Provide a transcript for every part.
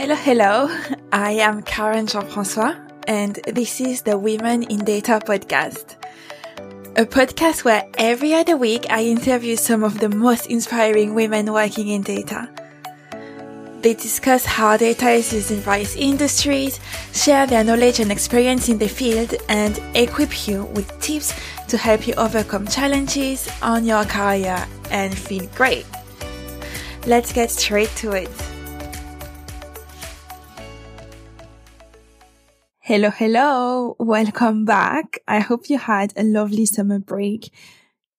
Hello, hello. I am Karen Jean-François and this is the Women in Data podcast. A podcast where every other week I interview some of the most inspiring women working in data. They discuss how data is used in various industries, share their knowledge and experience in the field, and equip you with tips to help you overcome challenges on your career and feel great. Let's get straight to it. Hello, hello. Welcome back. I hope you had a lovely summer break.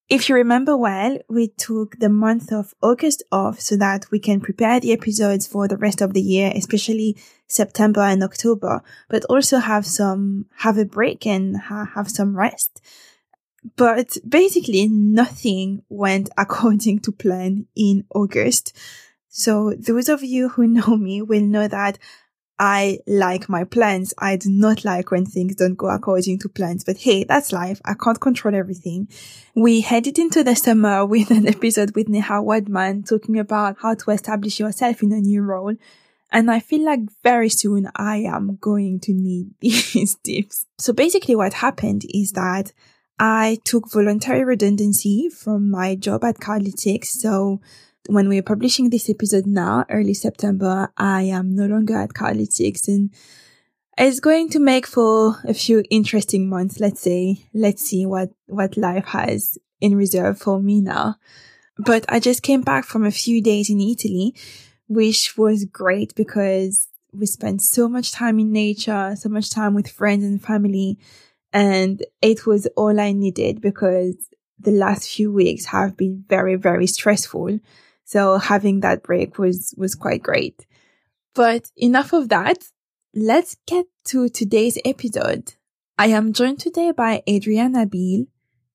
If you remember well, we took the month of August off so that we can prepare the episodes for the rest of the year, especially September and October, but also have some, have a break and ha- have some rest. But basically nothing went according to plan in August. So those of you who know me will know that I like my plans. I do not like when things don't go according to plans, but hey, that's life. I can't control everything. We headed into the summer with an episode with Neha Wadman talking about how to establish yourself in a new role. And I feel like very soon I am going to need these tips. So basically what happened is that I took voluntary redundancy from my job at Cardlytics. So when we're publishing this episode now, early September, I am no longer at Cardlytics and it's going to make for a few interesting months. Let's say, let's see what, what life has in reserve for me now. But I just came back from a few days in Italy, which was great because we spent so much time in nature, so much time with friends and family. And it was all I needed because the last few weeks have been very, very stressful. So having that break was, was quite great. But enough of that. Let's get to today's episode. I am joined today by Adriana Beal,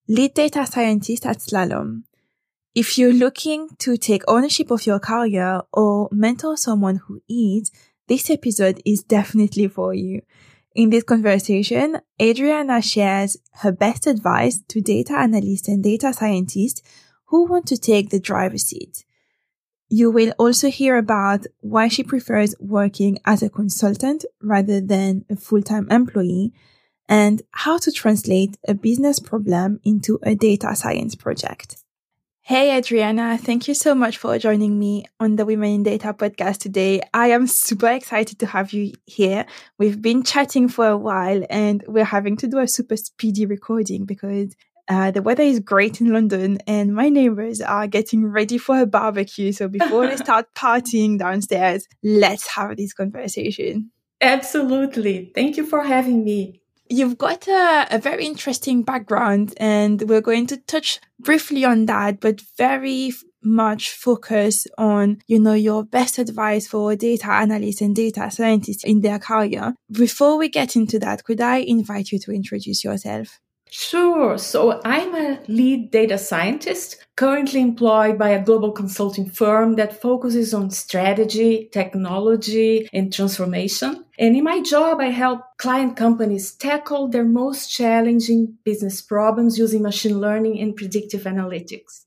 lead data scientist at Slalom. If you're looking to take ownership of your career or mentor someone who is, this episode is definitely for you. In this conversation, Adriana shares her best advice to data analysts and data scientists who want to take the driver's seat. You will also hear about why she prefers working as a consultant rather than a full-time employee and how to translate a business problem into a data science project. Hey, Adriana. Thank you so much for joining me on the Women in Data podcast today. I am super excited to have you here. We've been chatting for a while and we're having to do a super speedy recording because uh, the weather is great in London, and my neighbors are getting ready for a barbecue. So before they start partying downstairs, let's have this conversation. Absolutely. Thank you for having me. You've got a, a, very interesting background, and we're going to touch briefly on that, but very much focus on, you know, your best advice for data analysts and data scientists in their career. Before we get into that, could I invite you to introduce yourself? Sure. So I'm a lead data scientist currently employed by a global consulting firm that focuses on strategy, technology, and transformation. And in my job, I help client companies tackle their most challenging business problems using machine learning and predictive analytics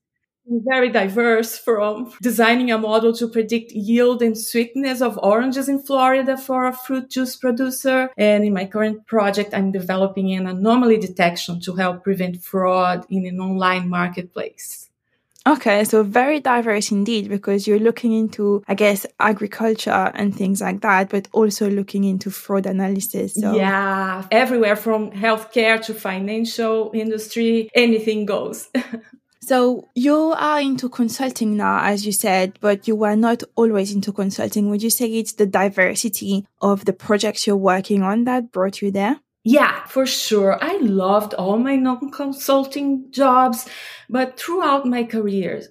very diverse from designing a model to predict yield and sweetness of oranges in Florida for a fruit juice producer. And in my current project, I'm developing an anomaly detection to help prevent fraud in an online marketplace. Okay, so very diverse indeed because you're looking into, I guess, agriculture and things like that, but also looking into fraud analysis. So. Yeah, everywhere from healthcare to financial industry, anything goes. So you are into consulting now, as you said, but you were not always into consulting. Would you say it's the diversity of the projects you're working on that brought you there? Yeah, for sure. I loved all my non consulting jobs, but throughout my career,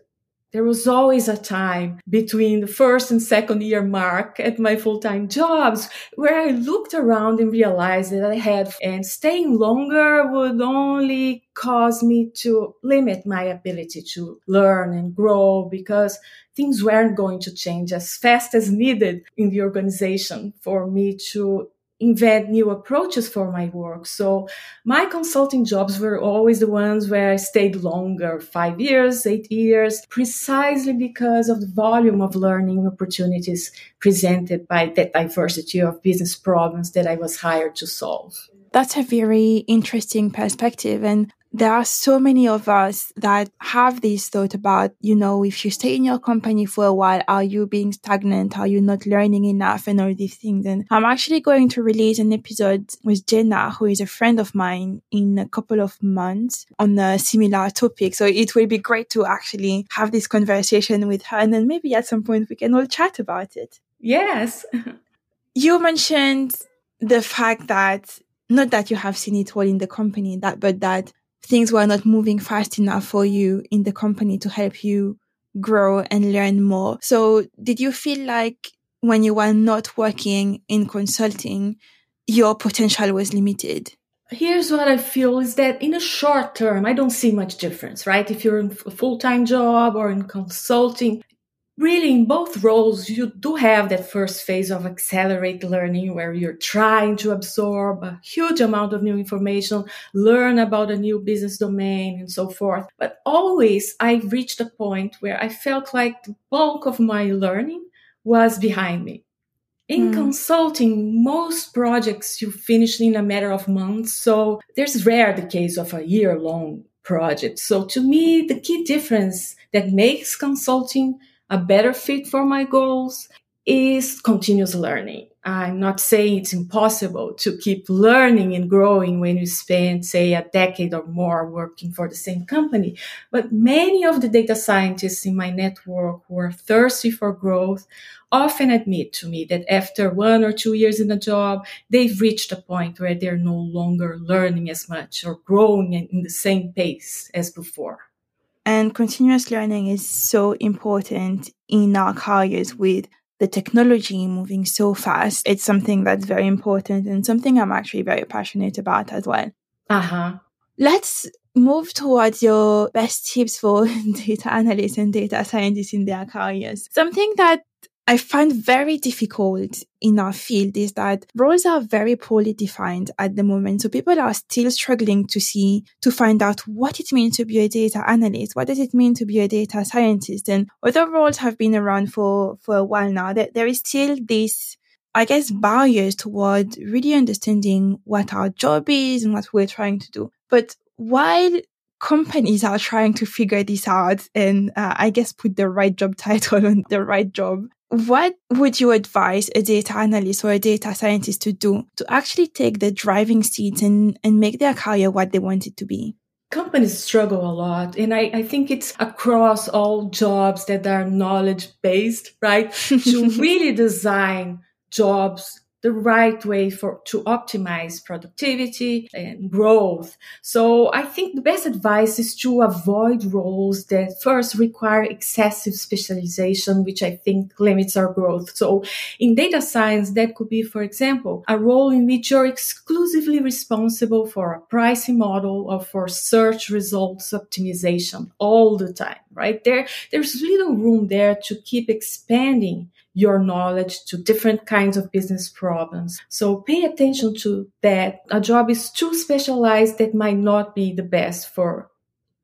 there was always a time between the first and second year mark at my full-time jobs where I looked around and realized that I had and staying longer would only cause me to limit my ability to learn and grow because things weren't going to change as fast as needed in the organization for me to invent new approaches for my work. So my consulting jobs were always the ones where I stayed longer, five years, eight years, precisely because of the volume of learning opportunities presented by that diversity of business problems that I was hired to solve. That's a very interesting perspective. And there are so many of us that have this thought about, you know, if you stay in your company for a while, are you being stagnant? Are you not learning enough and all these things? And I'm actually going to release an episode with Jenna, who is a friend of mine in a couple of months on a similar topic. So it will be great to actually have this conversation with her. And then maybe at some point we can all chat about it. Yes. you mentioned the fact that not that you have seen it all in the company that but that things were not moving fast enough for you in the company to help you grow and learn more. So did you feel like when you were not working in consulting, your potential was limited? Here's what I feel is that in a short term, I don't see much difference, right? If you're in a full time job or in consulting, really in both roles you do have that first phase of accelerate learning where you're trying to absorb a huge amount of new information learn about a new business domain and so forth but always i reached a point where i felt like the bulk of my learning was behind me in mm. consulting, most projects you finish in a matter of months. So there's rare the case of a year long project. So to me, the key difference that makes consulting a better fit for my goals is continuous learning. I'm not saying it's impossible to keep learning and growing when you spend, say, a decade or more working for the same company. But many of the data scientists in my network who are thirsty for growth often admit to me that after one or two years in a job, they've reached a point where they're no longer learning as much or growing in the same pace as before. And continuous learning is so important in our careers with the technology moving so fast. It's something that's very important and something I'm actually very passionate about as well. Uh huh. Let's move towards your best tips for data analysts and data scientists in their careers. Something that I find very difficult in our field is that roles are very poorly defined at the moment. So people are still struggling to see, to find out what it means to be a data analyst. What does it mean to be a data scientist? And other roles have been around for, for a while now, there, there is still this, I guess, barriers toward really understanding what our job is and what we're trying to do. But while companies are trying to figure this out and uh, I guess put the right job title on the right job what would you advise a data analyst or a data scientist to do to actually take the driving seat and, and make their career what they want it to be? Companies struggle a lot. And I, I think it's across all jobs that are knowledge based, right? to really design jobs the right way for to optimize productivity and growth. So I think the best advice is to avoid roles that first require excessive specialization, which I think limits our growth. So in data science, that could be, for example, a role in which you're exclusively responsible for a pricing model or for search results optimization all the time, right? There, there's little room there to keep expanding your knowledge to different kinds of business problems. So pay attention to that. A job is too specialized that might not be the best for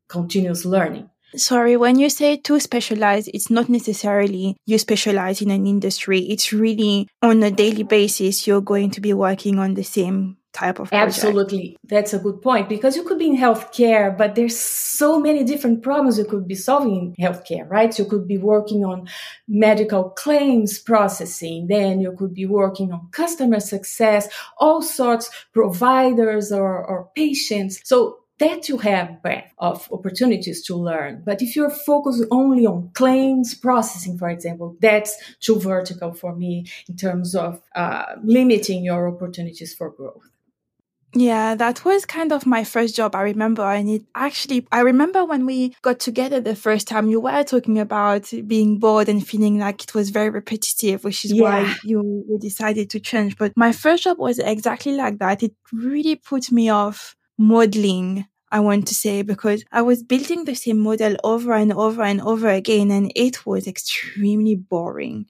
continuous learning. Sorry, when you say too specialized, it's not necessarily you specialize in an industry. It's really on a daily basis, you're going to be working on the same type of project. Absolutely. That's a good point because you could be in healthcare, but there's so many different problems you could be solving in healthcare, right? You could be working on medical claims processing. Then you could be working on customer success, all sorts providers or, or patients. So that you have breadth of opportunities to learn. But if you're focused only on claims processing, for example, that's too vertical for me in terms of uh, limiting your opportunities for growth. Yeah, that was kind of my first job. I remember, and it actually, I remember when we got together the first time, you were talking about being bored and feeling like it was very repetitive, which is yeah. why you, you decided to change. But my first job was exactly like that. It really put me off modeling. I want to say because I was building the same model over and over and over again, and it was extremely boring.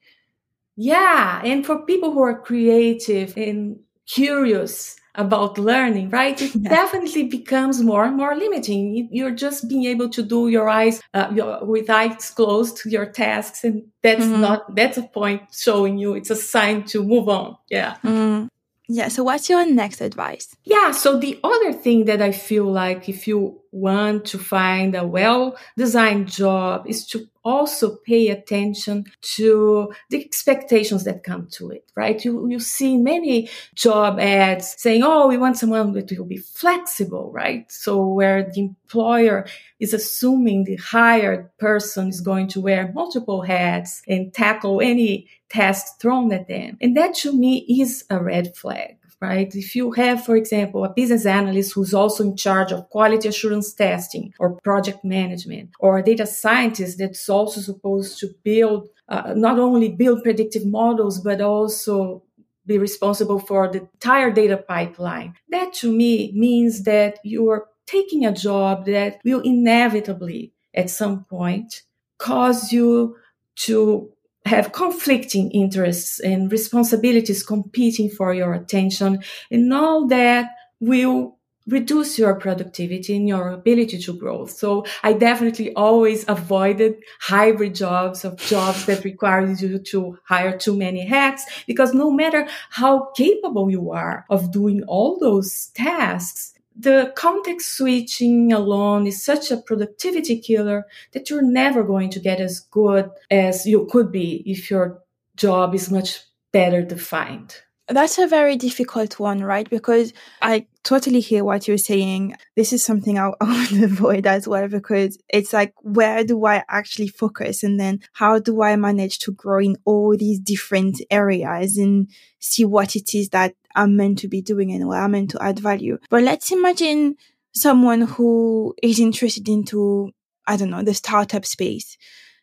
Yeah. And for people who are creative and curious about learning, right? It yeah. definitely becomes more and more limiting. You're just being able to do your eyes uh, your, with eyes closed to your tasks, and that's mm-hmm. not that's a point showing you it's a sign to move on. Yeah. Mm. Yeah. So what's your next advice? Yeah. So the other thing that I feel like if you want to find a well designed job is to also pay attention to the expectations that come to it, right? You, you see many job ads saying, oh, we want someone that will be flexible, right? So where the employer is assuming the hired person is going to wear multiple hats and tackle any task thrown at them. And that to me is a red flag right? If you have, for example, a business analyst who's also in charge of quality assurance testing or project management, or a data scientist that's also supposed to build, uh, not only build predictive models, but also be responsible for the entire data pipeline. That to me means that you're taking a job that will inevitably at some point cause you to have conflicting interests and responsibilities competing for your attention and all that will reduce your productivity and your ability to grow. So I definitely always avoided hybrid jobs of jobs that require you to hire too many hats because no matter how capable you are of doing all those tasks, the context switching alone is such a productivity killer that you're never going to get as good as you could be if your job is much better defined. That's a very difficult one, right? Because I totally hear what you're saying. This is something I, I avoid as well, because it's like, where do I actually focus? And then how do I manage to grow in all these different areas and see what it is that I'm meant to be doing and where I'm meant to add value? But let's imagine someone who is interested into, I don't know, the startup space.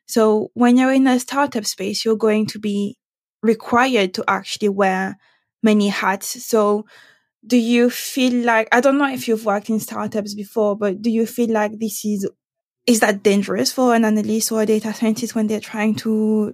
So when you're in a startup space, you're going to be required to actually wear many hats. So do you feel like, I don't know if you've worked in startups before, but do you feel like this is, is that dangerous for an analyst or a data scientist when they're trying to,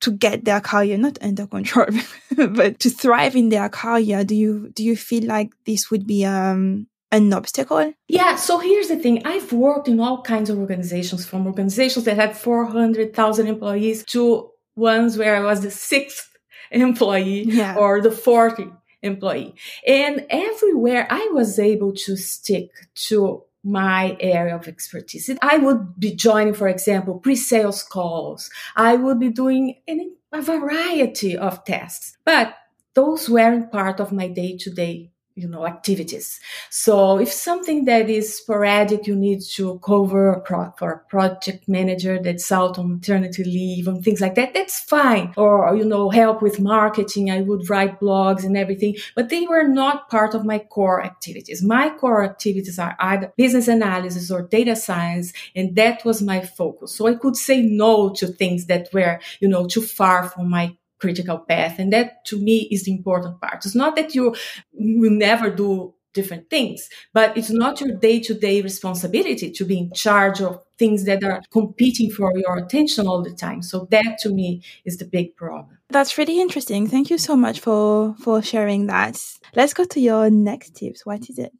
to get their career not under control, but to thrive in their career? Do you, do you feel like this would be, um, an obstacle? Yeah, so here's the thing. I've worked in all kinds of organizations, from organizations that had 400,000 employees to ones where I was the sixth employee yeah. or the 40 employee. And everywhere I was able to stick to my area of expertise. I would be joining, for example, pre-sales calls. I would be doing any, a variety of tasks, but those weren't part of my day to day you know activities. So if something that is sporadic you need to cover pro- for a project manager that's out on maternity leave and things like that that's fine. Or you know help with marketing. I would write blogs and everything but they were not part of my core activities. My core activities are either business analysis or data science and that was my focus. So i could say no to things that were you know too far from my critical path. And that to me is the important part. It's not that you will never do different things, but it's not your day to day responsibility to be in charge of things that are competing for your attention all the time. So that to me is the big problem. That's really interesting. Thank you so much for, for sharing that. Let's go to your next tips. What is it?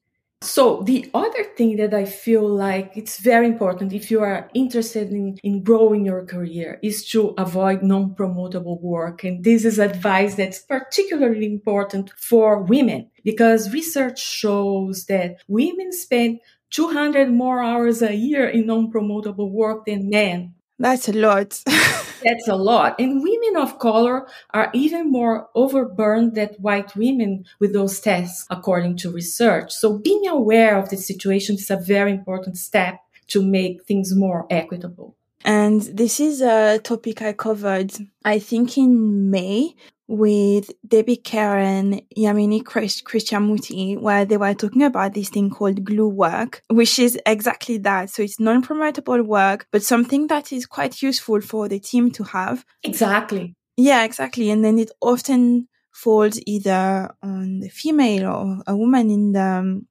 So the other thing that I feel like it's very important if you are interested in, in growing your career is to avoid non-promotable work. And this is advice that's particularly important for women because research shows that women spend 200 more hours a year in non-promotable work than men. That's a lot. That's a lot. And women of color are even more overburned than white women with those tests, according to research. So being aware of the situation is a very important step to make things more equitable. And this is a topic I covered, I think in May with Debbie Karen, Yamini Krishnamurti, where they were talking about this thing called glue work, which is exactly that. So it's non-promotable work, but something that is quite useful for the team to have. Exactly. Yeah, exactly. And then it often falls either on the female or a woman in the um,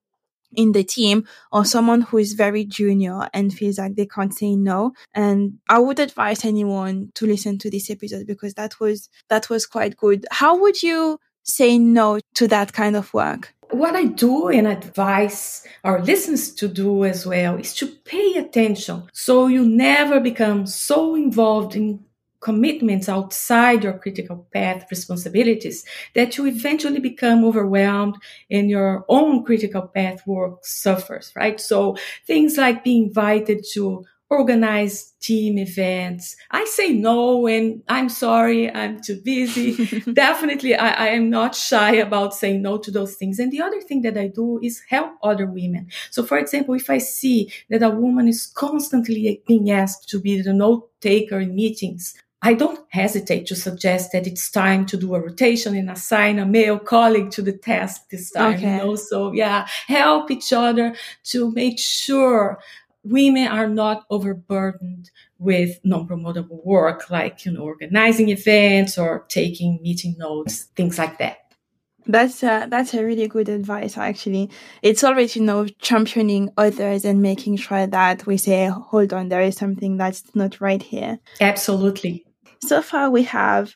in the team or someone who is very junior and feels like they can't say no. And I would advise anyone to listen to this episode because that was, that was quite good. How would you say no to that kind of work? What I do and advise our listeners to do as well is to pay attention so you never become so involved in commitments outside your critical path responsibilities that you eventually become overwhelmed and your own critical path work suffers, right? So things like being invited to organize team events. I say no and I'm sorry, I'm too busy. Definitely, I, I, am not shy about saying no to those things. And the other thing that I do is help other women. So, for example, if I see that a woman is constantly being asked to be the note taker in meetings, I don't hesitate to suggest that it's time to do a rotation and assign a male colleague to the task this time. Okay. You know? So yeah, help each other to make sure women are not overburdened with non-promotable work like you know organizing events or taking meeting notes things like that that's uh, that's a really good advice actually it's always you know championing others and making sure that we say hold on there is something that's not right here absolutely so far we have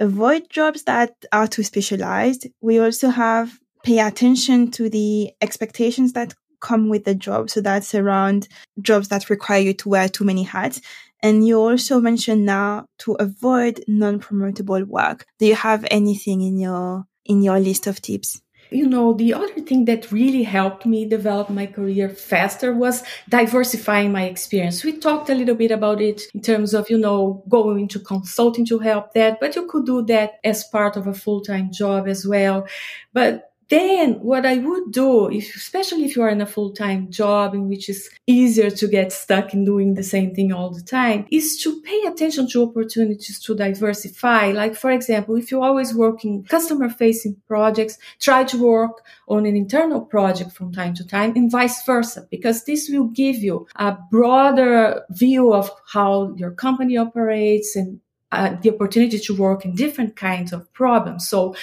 avoid jobs that are too specialized we also have pay attention to the expectations that come with the job. So that's around jobs that require you to wear too many hats. And you also mentioned now to avoid non-promotable work. Do you have anything in your in your list of tips? You know, the other thing that really helped me develop my career faster was diversifying my experience. We talked a little bit about it in terms of, you know, going into consulting to help that, but you could do that as part of a full-time job as well. But then what I would do, if, especially if you are in a full-time job in which it's easier to get stuck in doing the same thing all the time, is to pay attention to opportunities to diversify. Like, for example, if you're always working customer facing projects, try to work on an internal project from time to time and vice versa, because this will give you a broader view of how your company operates and uh, the opportunity to work in different kinds of problems. So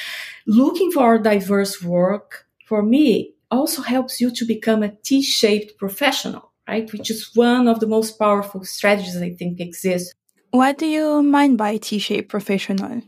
looking for diverse work for me also helps you to become a T-shaped professional, right? Which is one of the most powerful strategies I think exists. What do you mean by T-shaped professional?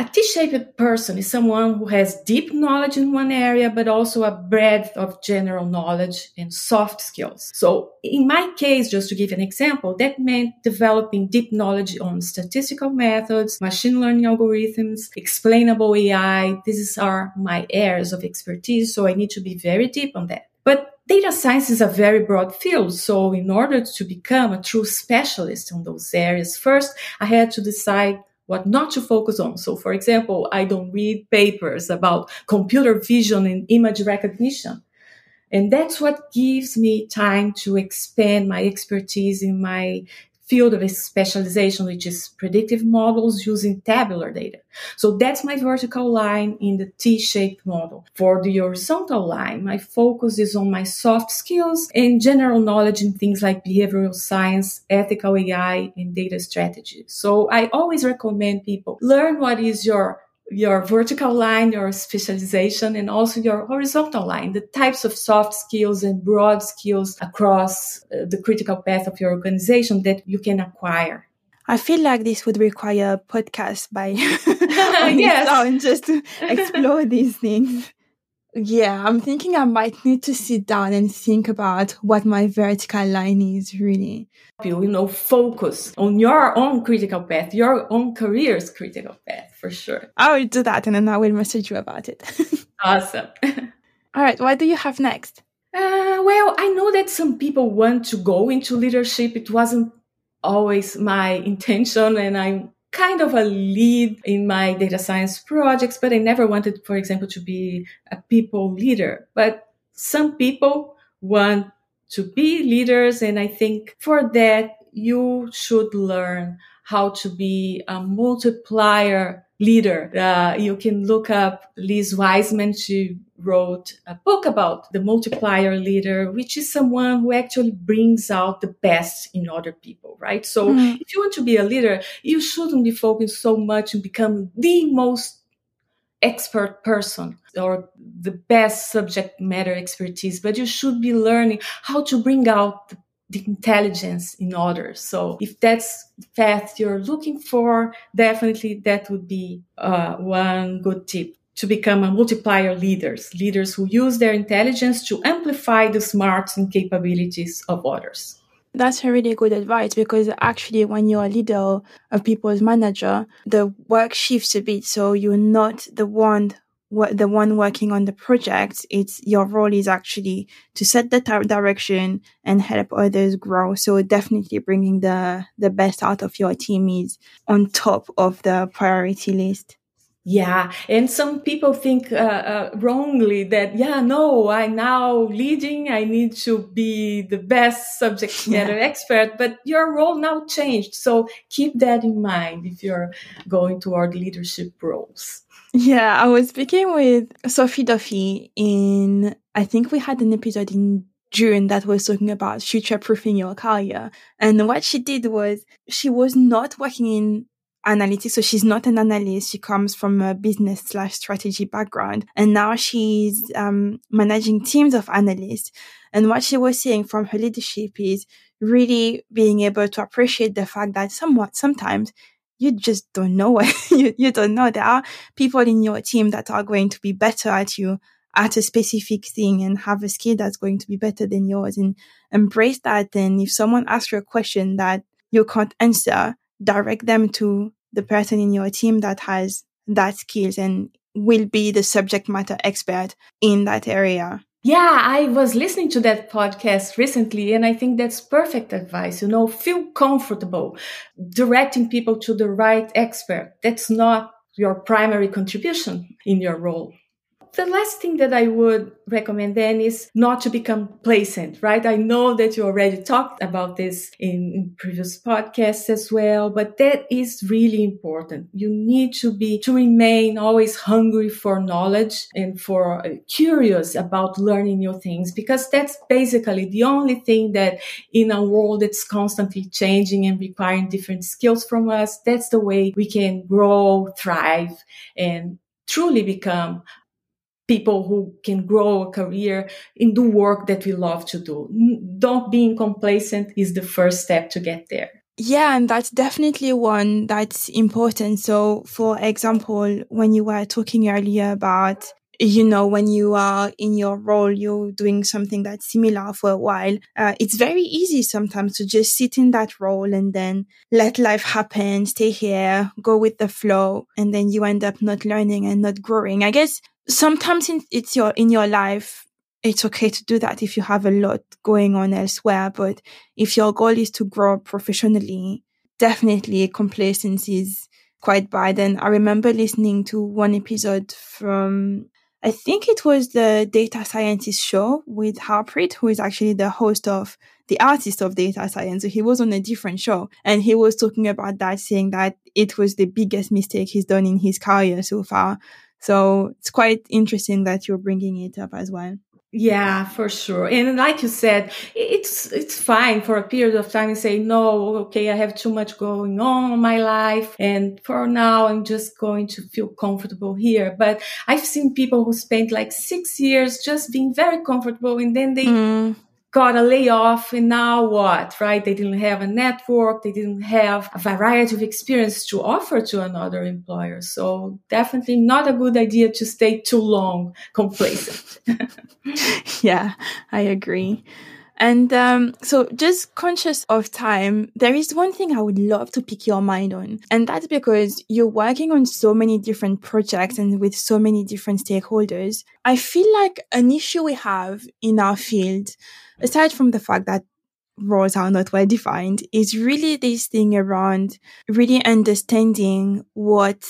A T-shaped person is someone who has deep knowledge in one area, but also a breadth of general knowledge and soft skills. So in my case, just to give an example, that meant developing deep knowledge on statistical methods, machine learning algorithms, explainable AI. These are my areas of expertise. So I need to be very deep on that. But data science is a very broad field. So in order to become a true specialist on those areas, first I had to decide what not to focus on. So, for example, I don't read papers about computer vision and image recognition. And that's what gives me time to expand my expertise in my field of specialization, which is predictive models using tabular data. So that's my vertical line in the T-shaped model. For the horizontal line, my focus is on my soft skills and general knowledge in things like behavioral science, ethical AI, and data strategy. So I always recommend people learn what is your your vertical line, your specialization, and also your horizontal line, the types of soft skills and broad skills across uh, the critical path of your organization that you can acquire. I feel like this would require a podcast by yes. just to explore these things. Yeah, I'm thinking I might need to sit down and think about what my vertical line is really. You know, focus on your own critical path, your own career's critical path for sure. I will do that and then I will message you about it. awesome. All right, what do you have next? Uh, well, I know that some people want to go into leadership. It wasn't always my intention, and I'm kind of a lead in my data science projects, but I never wanted, for example, to be a people leader. But some people want to be leaders. And I think for that, you should learn how to be a multiplier leader. Uh, you can look up Liz Wiseman. She wrote a book about the multiplier leader, which is someone who actually brings out the best in other people, right? So mm-hmm. if you want to be a leader, you shouldn't be focused so much on becoming the most expert person or the best subject matter expertise, but you should be learning how to bring out the the intelligence in others. So if that's the path you're looking for, definitely that would be uh, one good tip to become a multiplier leaders, leaders who use their intelligence to amplify the smarts and capabilities of others. That's a really good advice because actually, when you're a leader of people's manager, the work shifts a bit. So you're not the one the one working on the project. It's your role is actually to set the direction and help others grow. So definitely bringing the the best out of your team is on top of the priority list. Yeah, and some people think uh, uh, wrongly that yeah, no, I now leading, I need to be the best subject matter yeah. expert, but your role now changed. So keep that in mind if you're going toward leadership roles. Yeah, I was speaking with Sophie Duffy in, I think we had an episode in June that was talking about future proofing your career. And what she did was she was not working in analytics. So she's not an analyst. She comes from a business slash strategy background. And now she's um, managing teams of analysts. And what she was saying from her leadership is really being able to appreciate the fact that somewhat sometimes you just don't know you, you don't know. There are people in your team that are going to be better at you at a specific thing and have a skill that's going to be better than yours and embrace that. And if someone asks you a question that you can't answer, direct them to the person in your team that has that skills and will be the subject matter expert in that area. Yeah, I was listening to that podcast recently and I think that's perfect advice. You know, feel comfortable directing people to the right expert. That's not your primary contribution in your role the last thing that I would recommend then is not to become complacent, right? I know that you already talked about this in, in, previous podcasts as well, but that is really important. You need to be, to remain always hungry for knowledge and for uh, curious about learning new things, because that's basically the only thing that in a world that's constantly changing and requiring different skills from us, that's the way we can grow, thrive, and truly become people who can grow a career in the work that we love to do. Don't being complacent is the first step to get there. Yeah, and that's definitely one that's important. So, for example, when you were talking earlier about you know, when you are in your role, you're doing something that's similar for a while. Uh, it's very easy sometimes to just sit in that role and then let life happen, stay here, go with the flow. And then you end up not learning and not growing. I guess sometimes in, it's your, in your life, it's okay to do that if you have a lot going on elsewhere. But if your goal is to grow professionally, definitely complacency is quite bad. And I remember listening to one episode from I think it was the data scientist show with Harpreet, who is actually the host of the artist of data science. So he was on a different show and he was talking about that, saying that it was the biggest mistake he's done in his career so far. So it's quite interesting that you're bringing it up as well. Yeah, for sure. And like you said, it's, it's fine for a period of time and say, no, okay, I have too much going on in my life. And for now, I'm just going to feel comfortable here. But I've seen people who spent like six years just being very comfortable and then they mm got a layoff and now what, right? They didn't have a network. They didn't have a variety of experience to offer to another employer. So definitely not a good idea to stay too long complacent. yeah, I agree. And um, so, just conscious of time, there is one thing I would love to pick your mind on. And that's because you're working on so many different projects and with so many different stakeholders. I feel like an issue we have in our field aside from the fact that roles are not well defined, is really this thing around really understanding what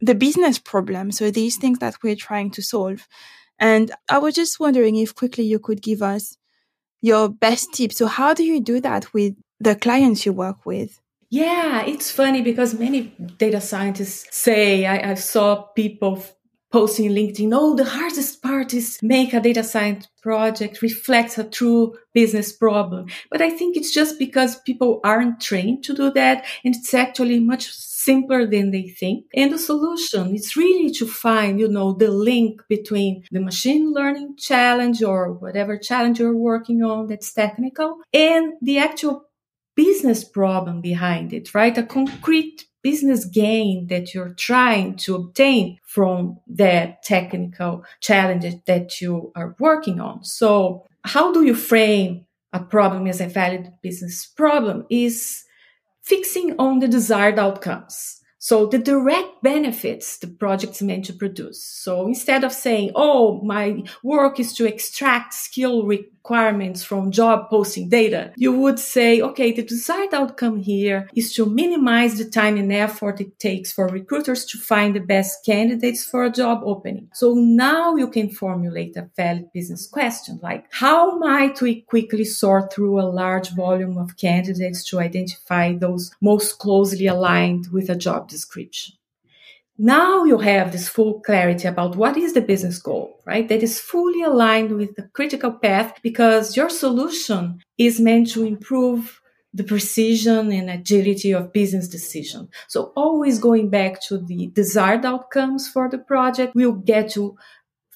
the business problem. So these things that we're trying to solve. And I was just wondering if quickly you could give us your best tips. So how do you do that with the clients you work with? Yeah, it's funny because many data scientists say I, I saw people posting LinkedIn, oh, the hardest part is make a data science project reflects a true business problem. But I think it's just because people aren't trained to do that. And it's actually much simpler than they think. And the solution is really to find, you know, the link between the machine learning challenge or whatever challenge you're working on that's technical and the actual business problem behind it, right? A concrete business gain that you're trying to obtain from that technical challenges that you are working on. So how do you frame a problem as a valid business problem is fixing on the desired outcomes. So the direct benefits the project is meant to produce. So instead of saying, oh, my work is to extract skill requirements from job posting data, you would say, okay, the desired outcome here is to minimize the time and effort it takes for recruiters to find the best candidates for a job opening. So now you can formulate a valid business question like, how might we quickly sort through a large volume of candidates to identify those most closely aligned with a job description. Now you have this full clarity about what is the business goal, right? That is fully aligned with the critical path because your solution is meant to improve the precision and agility of business decision. So always going back to the desired outcomes for the project will get you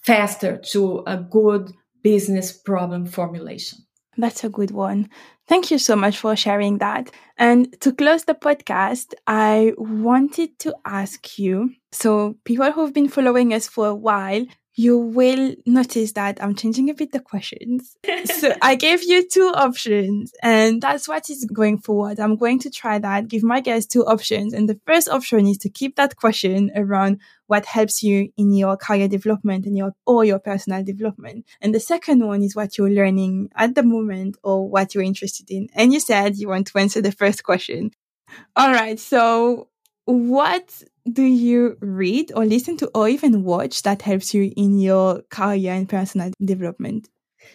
faster to a good business problem formulation. That's a good one. Thank you so much for sharing that. And to close the podcast, I wanted to ask you so, people who've been following us for a while, you will notice that I'm changing a bit the questions. so I gave you two options and that's what is going forward. I'm going to try that, give my guests two options. And the first option is to keep that question around what helps you in your career development and your, or your personal development. And the second one is what you're learning at the moment or what you're interested in. And you said you want to answer the first question. All right. So what do you read or listen to or even watch that helps you in your career and personal development?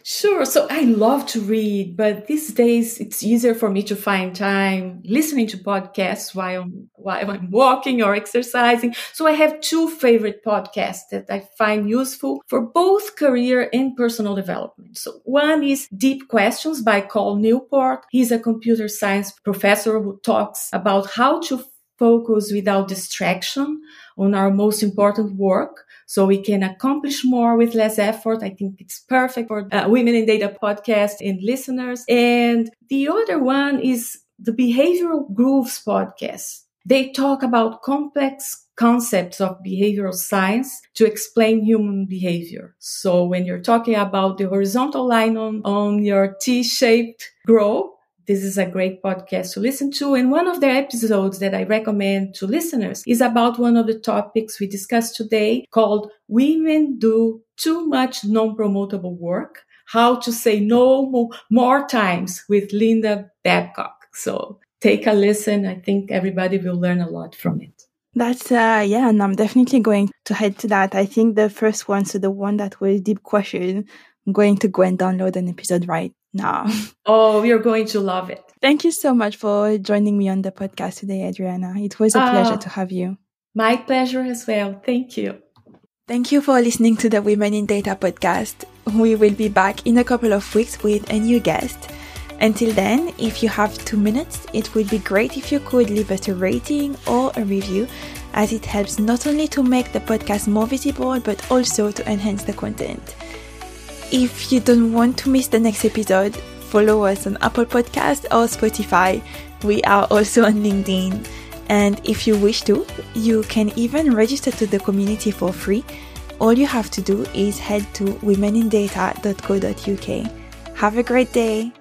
Sure. So I love to read, but these days it's easier for me to find time listening to podcasts while I'm, while I'm walking or exercising. So I have two favorite podcasts that I find useful for both career and personal development. So one is Deep Questions by Cal Newport. He's a computer science professor who talks about how to focus without distraction on our most important work so we can accomplish more with less effort. I think it's perfect for uh, Women in Data podcast and listeners. And the other one is the Behavioral Grooves podcast. They talk about complex concepts of behavioral science to explain human behavior. So when you're talking about the horizontal line on, on your T-shaped grow, this is a great podcast to listen to. And one of the episodes that I recommend to listeners is about one of the topics we discussed today called Women Do Too Much Non-Promotable Work. How to say no more times with Linda Babcock. So take a listen. I think everybody will learn a lot from it. That's uh yeah, and I'm definitely going to head to that. I think the first one, so the one that was deep question, I'm going to go and download an episode right now. Oh, you're going to love it. Thank you so much for joining me on the podcast today, Adriana. It was a uh, pleasure to have you. My pleasure as well. Thank you. Thank you for listening to the Women in Data podcast. We will be back in a couple of weeks with a new guest. Until then, if you have two minutes, it would be great if you could leave us a rating or a review, as it helps not only to make the podcast more visible, but also to enhance the content. If you don't want to miss the next episode, follow us on Apple Podcast or Spotify. We are also on LinkedIn. And if you wish to, you can even register to the community for free. All you have to do is head to womenindata.co.uk. Have a great day.